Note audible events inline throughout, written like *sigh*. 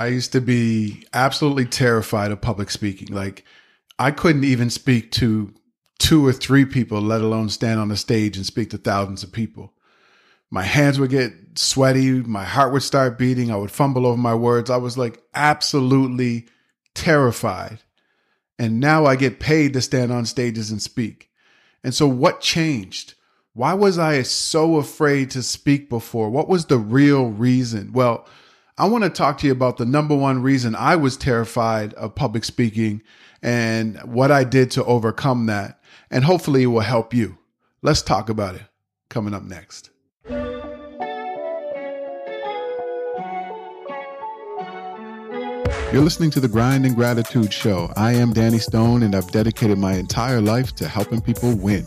I used to be absolutely terrified of public speaking. Like I couldn't even speak to two or three people, let alone stand on a stage and speak to thousands of people. My hands would get sweaty. My heart would start beating. I would fumble over my words. I was like absolutely terrified. And now I get paid to stand on stages and speak. And so what changed? Why was I so afraid to speak before? What was the real reason? Well, I want to talk to you about the number one reason I was terrified of public speaking and what I did to overcome that. And hopefully it will help you. Let's talk about it coming up next. You're listening to the Grind and Gratitude Show. I am Danny Stone, and I've dedicated my entire life to helping people win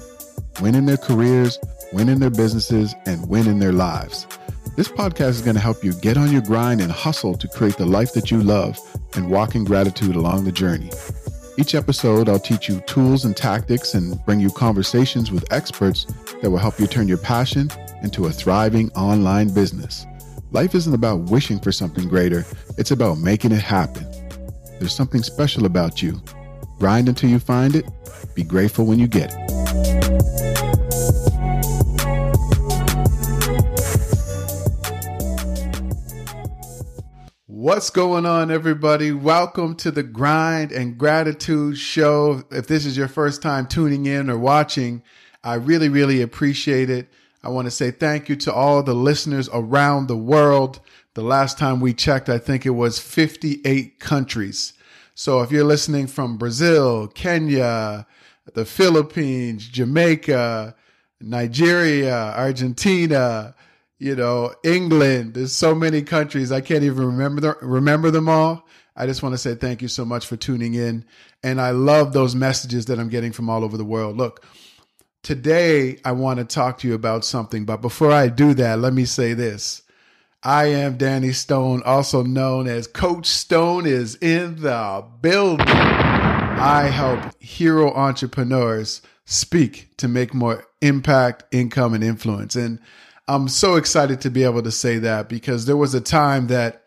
win in their careers, win in their businesses, and win in their lives. This podcast is going to help you get on your grind and hustle to create the life that you love and walk in gratitude along the journey. Each episode, I'll teach you tools and tactics and bring you conversations with experts that will help you turn your passion into a thriving online business. Life isn't about wishing for something greater, it's about making it happen. There's something special about you. Grind until you find it, be grateful when you get it. What's going on, everybody? Welcome to the Grind and Gratitude Show. If this is your first time tuning in or watching, I really, really appreciate it. I want to say thank you to all the listeners around the world. The last time we checked, I think it was 58 countries. So if you're listening from Brazil, Kenya, the Philippines, Jamaica, Nigeria, Argentina, you know, England. There's so many countries I can't even remember them, remember them all. I just want to say thank you so much for tuning in, and I love those messages that I'm getting from all over the world. Look, today I want to talk to you about something, but before I do that, let me say this. I am Danny Stone, also known as Coach Stone is in the building. I help hero entrepreneurs speak to make more impact, income, and influence. And I'm so excited to be able to say that because there was a time that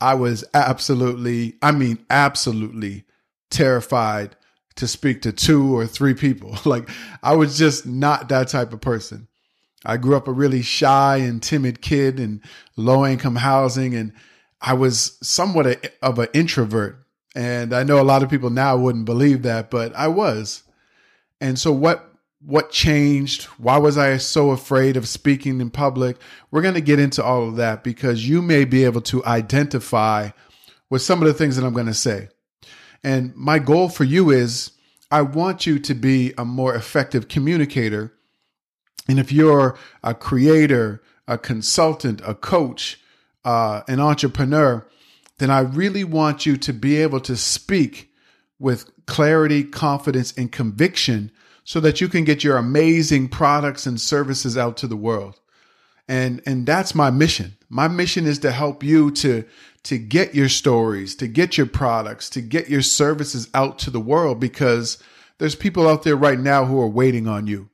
I was absolutely, I mean, absolutely terrified to speak to two or three people. *laughs* like I was just not that type of person. I grew up a really shy and timid kid in low income housing, and I was somewhat a, of an introvert. And I know a lot of people now wouldn't believe that, but I was. And so what what changed? Why was I so afraid of speaking in public? We're going to get into all of that because you may be able to identify with some of the things that I'm going to say. And my goal for you is I want you to be a more effective communicator. And if you're a creator, a consultant, a coach, uh, an entrepreneur, then I really want you to be able to speak with clarity, confidence, and conviction so that you can get your amazing products and services out to the world. And, and that's my mission. My mission is to help you to, to get your stories, to get your products, to get your services out to the world because there's people out there right now who are waiting on you.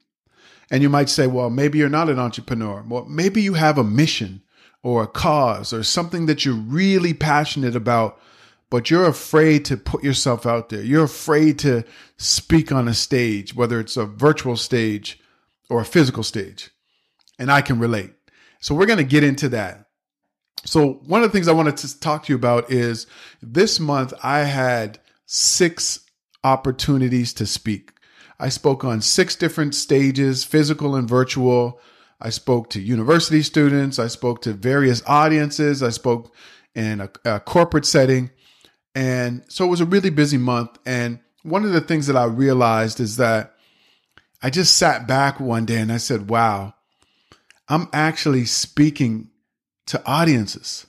And you might say, well, maybe you're not an entrepreneur. Well, maybe you have a mission or a cause or something that you're really passionate about but you're afraid to put yourself out there. You're afraid to speak on a stage, whether it's a virtual stage or a physical stage. And I can relate. So we're going to get into that. So one of the things I wanted to talk to you about is this month I had six opportunities to speak. I spoke on six different stages, physical and virtual. I spoke to university students. I spoke to various audiences. I spoke in a, a corporate setting. And so it was a really busy month. And one of the things that I realized is that I just sat back one day and I said, wow, I'm actually speaking to audiences.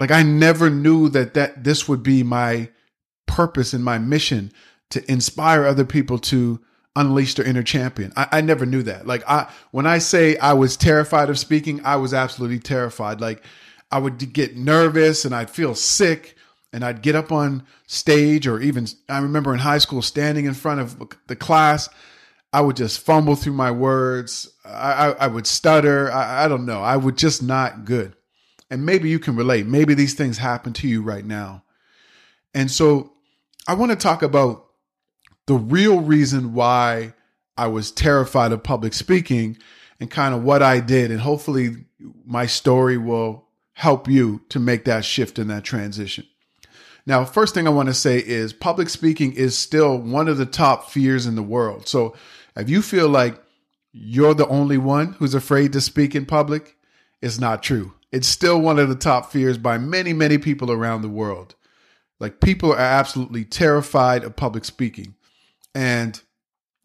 Like I never knew that that this would be my purpose and my mission to inspire other people to unleash their inner champion. I, I never knew that. Like I when I say I was terrified of speaking, I was absolutely terrified. Like I would get nervous and I'd feel sick and I'd get up on stage, or even I remember in high school standing in front of the class. I would just fumble through my words. I, I, I would stutter. I, I don't know. I would just not good. And maybe you can relate. Maybe these things happen to you right now. And so I want to talk about the real reason why I was terrified of public speaking and kind of what I did. And hopefully my story will help you to make that shift in that transition. Now, first thing I want to say is public speaking is still one of the top fears in the world. So if you feel like you're the only one who's afraid to speak in public, it's not true. It's still one of the top fears by many, many people around the world. Like people are absolutely terrified of public speaking. And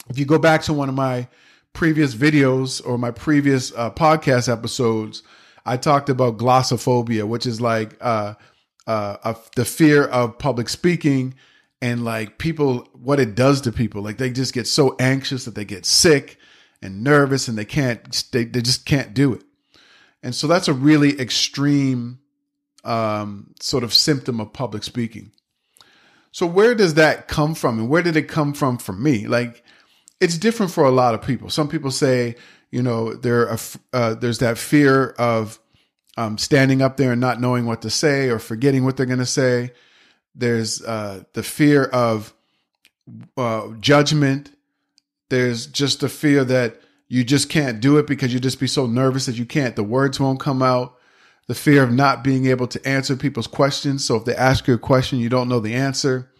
if you go back to one of my previous videos or my previous uh, podcast episodes, I talked about glossophobia, which is like uh, uh, of the fear of public speaking and like people, what it does to people. Like they just get so anxious that they get sick and nervous and they can't, they, they just can't do it. And so that's a really extreme um, sort of symptom of public speaking. So where does that come from, and where did it come from for me? Like, it's different for a lot of people. Some people say, you know, there uh, there's that fear of um, standing up there and not knowing what to say or forgetting what they're going to say. There's uh, the fear of uh, judgment. There's just the fear that you just can't do it because you just be so nervous that you can't, the words won't come out. The fear of not being able to answer people's questions. So if they ask you a question, you don't know the answer.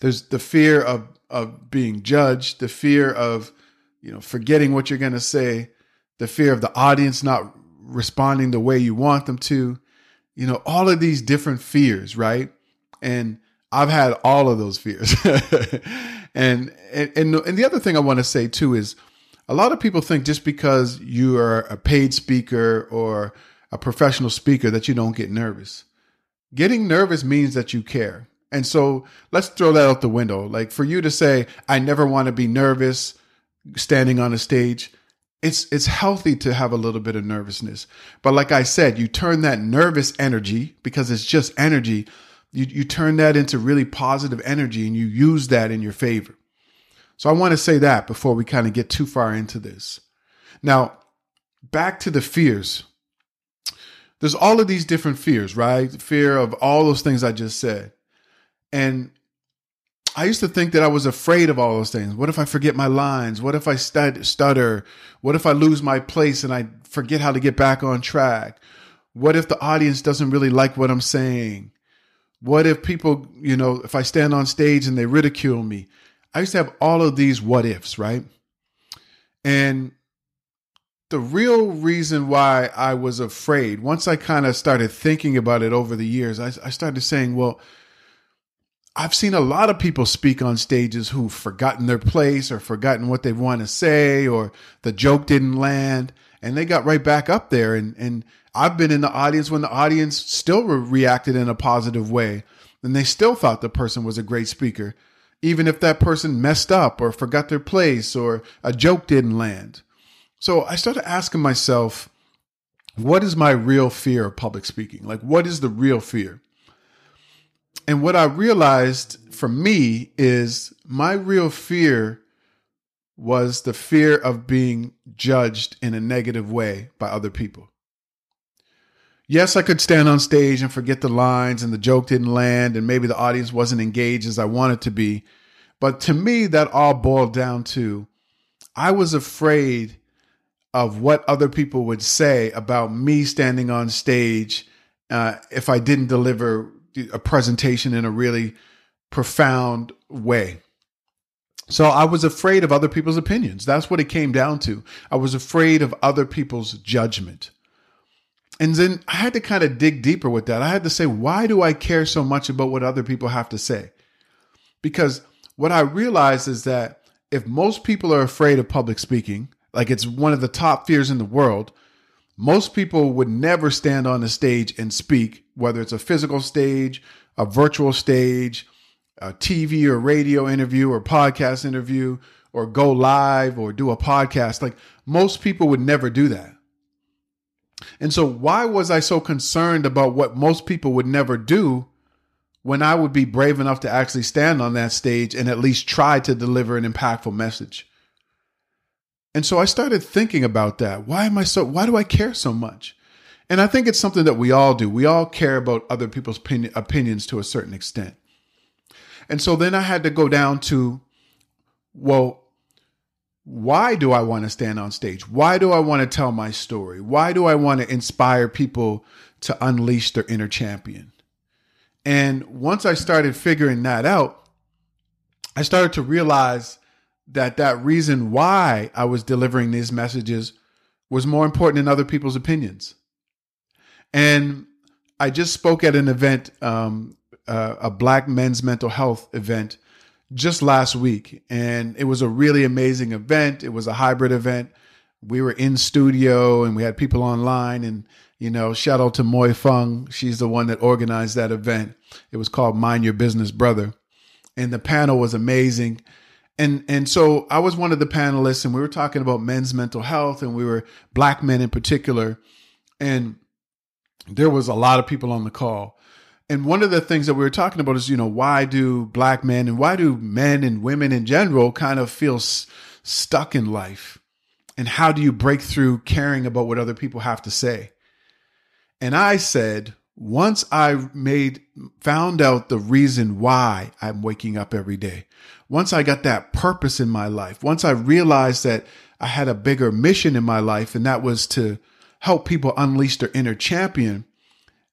There's the fear of, of being judged, the fear of, you know, forgetting what you're going to say, the fear of the audience not responding the way you want them to, you know, all of these different fears, right? And I've had all of those fears. *laughs* and, and, and the other thing I want to say too is a lot of people think just because you are a paid speaker or a professional speaker that you don't get nervous. Getting nervous means that you care. And so let's throw that out the window. Like for you to say, I never want to be nervous standing on a stage, it's it's healthy to have a little bit of nervousness. But like I said, you turn that nervous energy because it's just energy, you you turn that into really positive energy and you use that in your favor. So I want to say that before we kind of get too far into this. Now, back to the fears. There's all of these different fears, right? Fear of all those things I just said. And I used to think that I was afraid of all those things. What if I forget my lines? What if I stutter? What if I lose my place and I forget how to get back on track? What if the audience doesn't really like what I'm saying? What if people, you know, if I stand on stage and they ridicule me? I used to have all of these what ifs, right? And the real reason why I was afraid, once I kind of started thinking about it over the years, I, I started saying, well, I've seen a lot of people speak on stages who've forgotten their place or forgotten what they want to say or the joke didn't land and they got right back up there. And, and I've been in the audience when the audience still re- reacted in a positive way and they still thought the person was a great speaker, even if that person messed up or forgot their place or a joke didn't land. So I started asking myself, what is my real fear of public speaking? Like, what is the real fear? And what I realized for me is my real fear was the fear of being judged in a negative way by other people. Yes, I could stand on stage and forget the lines and the joke didn't land and maybe the audience wasn't engaged as I wanted to be. But to me, that all boiled down to I was afraid of what other people would say about me standing on stage uh, if I didn't deliver a presentation in a really profound way. So I was afraid of other people's opinions. That's what it came down to. I was afraid of other people's judgment. And then I had to kind of dig deeper with that. I had to say, why do I care so much about what other people have to say? Because what I realized is that if most people are afraid of public speaking, like it's one of the top fears in the world, most people would never stand on a stage and speak, whether it's a physical stage, a virtual stage, a TV or radio interview or podcast interview, or go live or do a podcast. Like most people would never do that. And so, why was I so concerned about what most people would never do when I would be brave enough to actually stand on that stage and at least try to deliver an impactful message? And so I started thinking about that. Why am I so, why do I care so much? And I think it's something that we all do. We all care about other people's opinion, opinions to a certain extent. And so then I had to go down to, well, why do I want to stand on stage? Why do I want to tell my story? Why do I want to inspire people to unleash their inner champion? And once I started figuring that out, I started to realize that that reason why I was delivering these messages was more important than other people's opinions. And I just spoke at an event, um, uh, a Black men's mental health event, just last week. And it was a really amazing event. It was a hybrid event. We were in studio and we had people online. And, you know, shout out to Moy Fung. She's the one that organized that event. It was called Mind Your Business Brother. And the panel was amazing and and so I was one of the panelists, and we were talking about men's mental health, and we were black men in particular, and there was a lot of people on the call. And one of the things that we were talking about is, you know, why do black men and why do men and women in general kind of feel s- stuck in life? And how do you break through caring about what other people have to say? And I said, once I made found out the reason why I'm waking up every day, once I got that purpose in my life, once I realized that I had a bigger mission in my life, and that was to help people unleash their inner champion,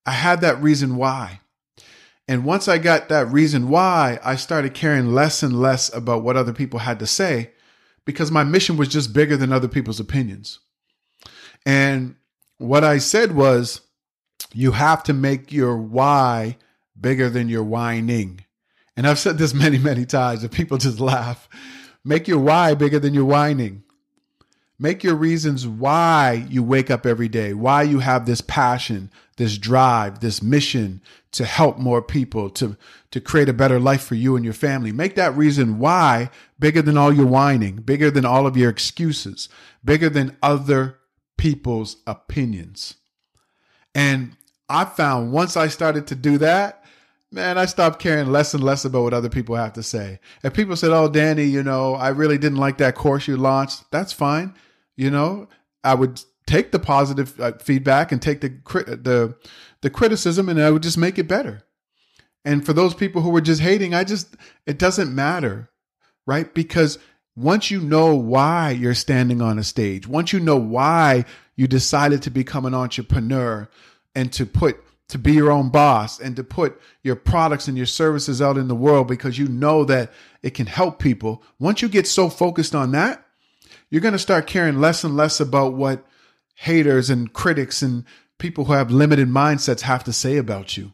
I had that reason why. And once I got that reason why, I started caring less and less about what other people had to say because my mission was just bigger than other people's opinions. And what I said was, you have to make your why bigger than your whining. And I've said this *laughs* many, many times, and people just laugh. Make your why bigger than your whining. Make your reasons why you wake up every day, why you have this passion, this drive, this mission to help more people, to, to create a better life for you and your family. Make that reason why bigger than all your whining, bigger than all of your excuses, bigger than other people's opinions. And I found once I started to do that, man, I stopped caring less and less about what other people have to say. If people said, "Oh, Danny, you know, I really didn't like that course you launched," that's fine. You know, I would take the positive uh, feedback and take the the the criticism, and I would just make it better. And for those people who were just hating, I just it doesn't matter, right? Because once you know why you're standing on a stage, once you know why you decided to become an entrepreneur and to put to be your own boss and to put your products and your services out in the world because you know that it can help people. Once you get so focused on that, you're going to start caring less and less about what haters and critics and people who have limited mindsets have to say about you.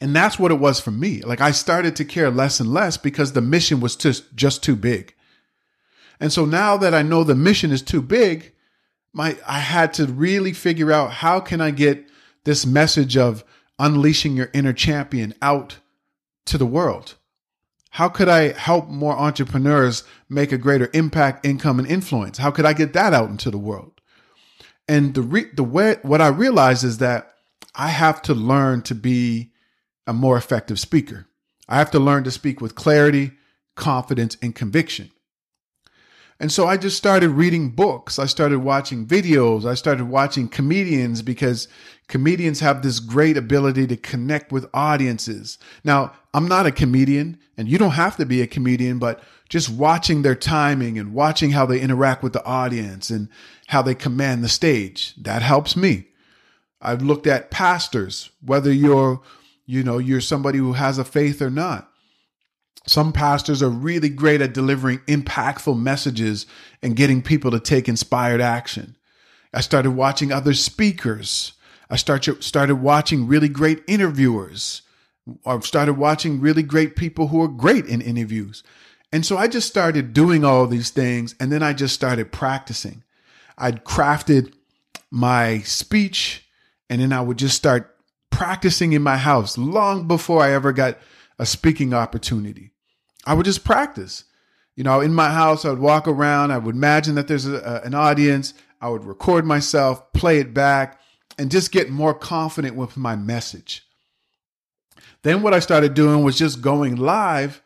And that's what it was for me. Like I started to care less and less because the mission was just just too big. And so now that I know the mission is too big, my I had to really figure out how can I get this message of unleashing your inner champion out to the world? How could I help more entrepreneurs make a greater impact, income, and influence? How could I get that out into the world? And the re- the way what I realized is that I have to learn to be a more effective speaker. I have to learn to speak with clarity, confidence, and conviction. And so I just started reading books. I started watching videos. I started watching comedians because comedians have this great ability to connect with audiences. Now, I'm not a comedian and you don't have to be a comedian, but just watching their timing and watching how they interact with the audience and how they command the stage, that helps me. I've looked at pastors, whether you're, you know, you're somebody who has a faith or not. Some pastors are really great at delivering impactful messages and getting people to take inspired action. I started watching other speakers. I started started watching really great interviewers. I started watching really great people who are great in interviews. And so I just started doing all these things and then I just started practicing. I'd crafted my speech and then I would just start practicing in my house long before I ever got a speaking opportunity. I would just practice. You know, in my house, I would walk around. I would imagine that there's a, a, an audience. I would record myself, play it back, and just get more confident with my message. Then what I started doing was just going live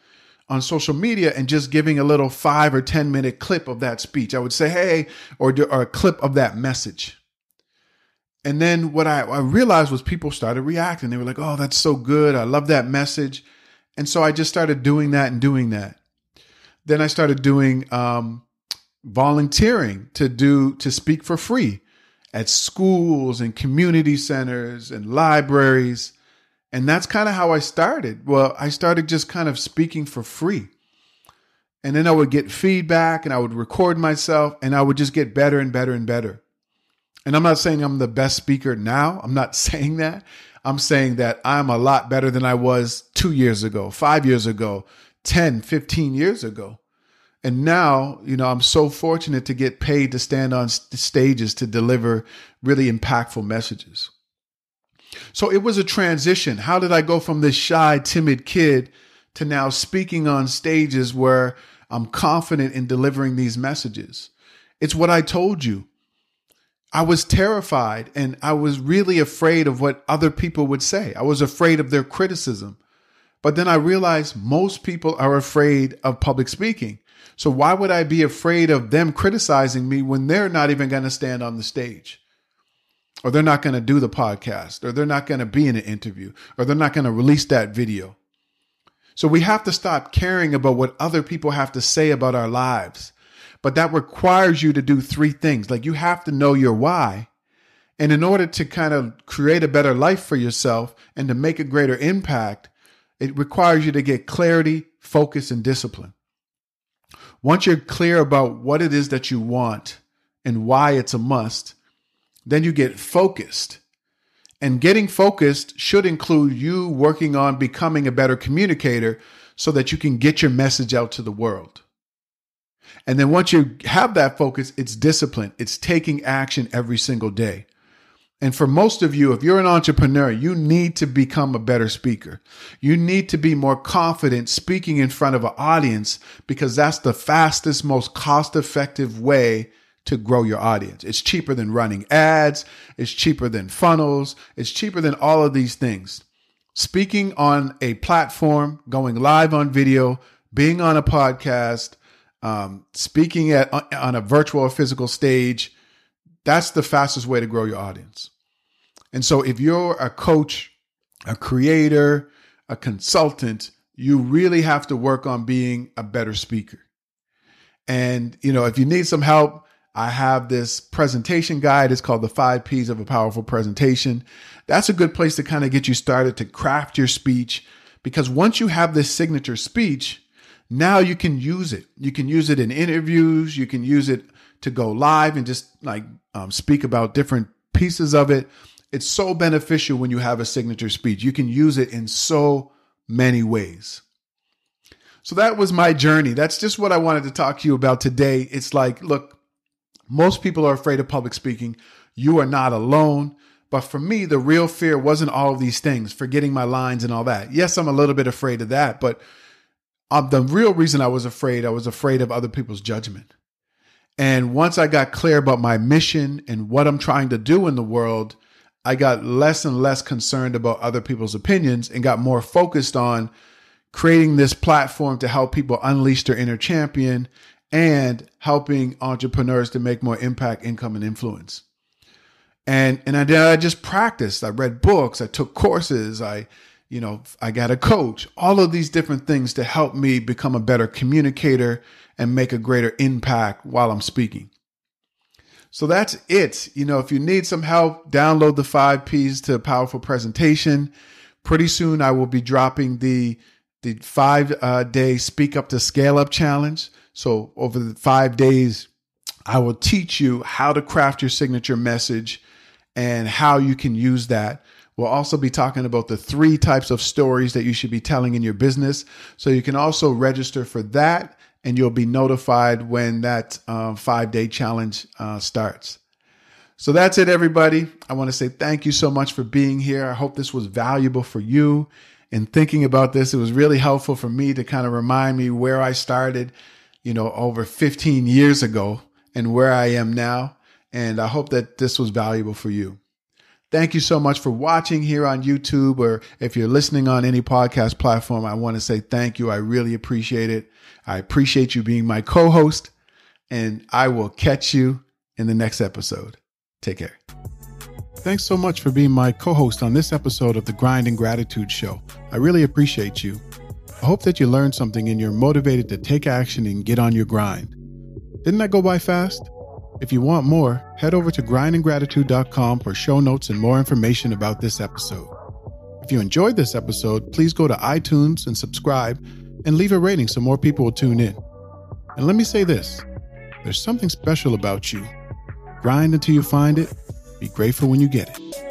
on social media and just giving a little five or 10 minute clip of that speech. I would say, hey, or, or a clip of that message. And then what I, I realized was people started reacting. They were like, oh, that's so good. I love that message. And so I just started doing that and doing that. Then I started doing um, volunteering to do to speak for free at schools and community centers and libraries. And that's kind of how I started. Well, I started just kind of speaking for free. And then I would get feedback and I would record myself and I would just get better and better and better. And I'm not saying I'm the best speaker now. I'm not *laughs* saying that. I'm saying that I'm a lot better than I was two years ago, five years ago, 10, 15 years ago. And now, you know, I'm so fortunate to get paid to stand on stages to deliver really impactful messages. So it was a transition. How did I go from this shy, timid kid to now speaking on stages where I'm confident in delivering these messages? It's what I told you. I was terrified and I was really afraid of what other people would say. I was afraid of their criticism. But then I realized most people are afraid of public speaking. So why would I be afraid of them criticizing me when they're not even going to stand on the stage? Or they're not going to do the podcast, or they're not going to be in an interview, or they're not going to release that video. So we have to stop caring about what other people have to say about our lives. But that requires you to do three things. Like you have to know your why. And in order to kind of create a better life for yourself and to make a greater impact, it requires you to get clarity, focus, and discipline. Once you're clear about what it is that you want and why it's a must, then you get focused. And getting focused should include you working on becoming a better communicator so that you can get your message out to the world. And then once you have that focus, it's discipline. It's taking action every single day. And for most of you, if you're an entrepreneur, you need to become a better speaker. You need to be more confident speaking in front of an audience because that's the fastest, most cost effective way to grow your audience. It's cheaper than running ads. It's cheaper than funnels. It's cheaper than all of these things. Speaking on a platform, going live on video, being on a podcast, um, speaking at on a virtual or physical stage, that's the fastest way to grow your audience. And so if you're a coach, a creator, a consultant, you really have to work on being a better speaker. And, you know, if you need some help, I have this presentation guide. It's called the five P's of a powerful presentation. That's a good place to kind of get you started to craft your speech because once you have this signature speech, now you can use it. You can use it in interviews. You can use it to go live and just like um, speak about different pieces of it. It's so beneficial when you have a signature speech. You can use it in so many ways. So that was my journey. That's just what I wanted to talk to you about today. It's like, look, most people are afraid of public speaking. You are not alone. But for me, the real fear wasn't all of these things, forgetting my lines and all that. Yes, I'm a little bit afraid of that, but um, the real reason I was afraid, I was afraid of other people's judgment. And once I got clear about my mission and what I'm trying to do in the world, I got less and less concerned about other people's opinions and got more focused on creating this platform to help people unleash their inner champion and helping entrepreneurs to make more impact, income, and influence. And and I, I just practiced. I read books. I took courses. I, you know, I got a coach. All of these different things to help me become a better communicator and make a greater impact while I'm speaking. So that's it. You know, if you need some help, download the five P's to a powerful presentation. Pretty soon, I will be dropping the the five uh, day Speak Up to Scale Up challenge. So over the five days, I will teach you how to craft your signature message and how you can use that. We'll also be talking about the three types of stories that you should be telling in your business. So you can also register for that and you'll be notified when that uh, five day challenge uh, starts. So that's it, everybody. I want to say thank you so much for being here. I hope this was valuable for you. In thinking about this, it was really helpful for me to kind of remind me where I started, you know, over 15 years ago and where I am now. And I hope that this was valuable for you. Thank you so much for watching here on YouTube, or if you're listening on any podcast platform, I want to say thank you. I really appreciate it. I appreciate you being my co host, and I will catch you in the next episode. Take care. thanks so much for being my co host on this episode of the Grind and Gratitude Show. I really appreciate you. I hope that you learned something and you're motivated to take action and get on your grind. Didn't that go by fast? If you want more, head over to grindandgratitude.com for show notes and more information about this episode. If you enjoyed this episode, please go to iTunes and subscribe and leave a rating so more people will tune in. And let me say this there's something special about you. Grind until you find it, be grateful when you get it.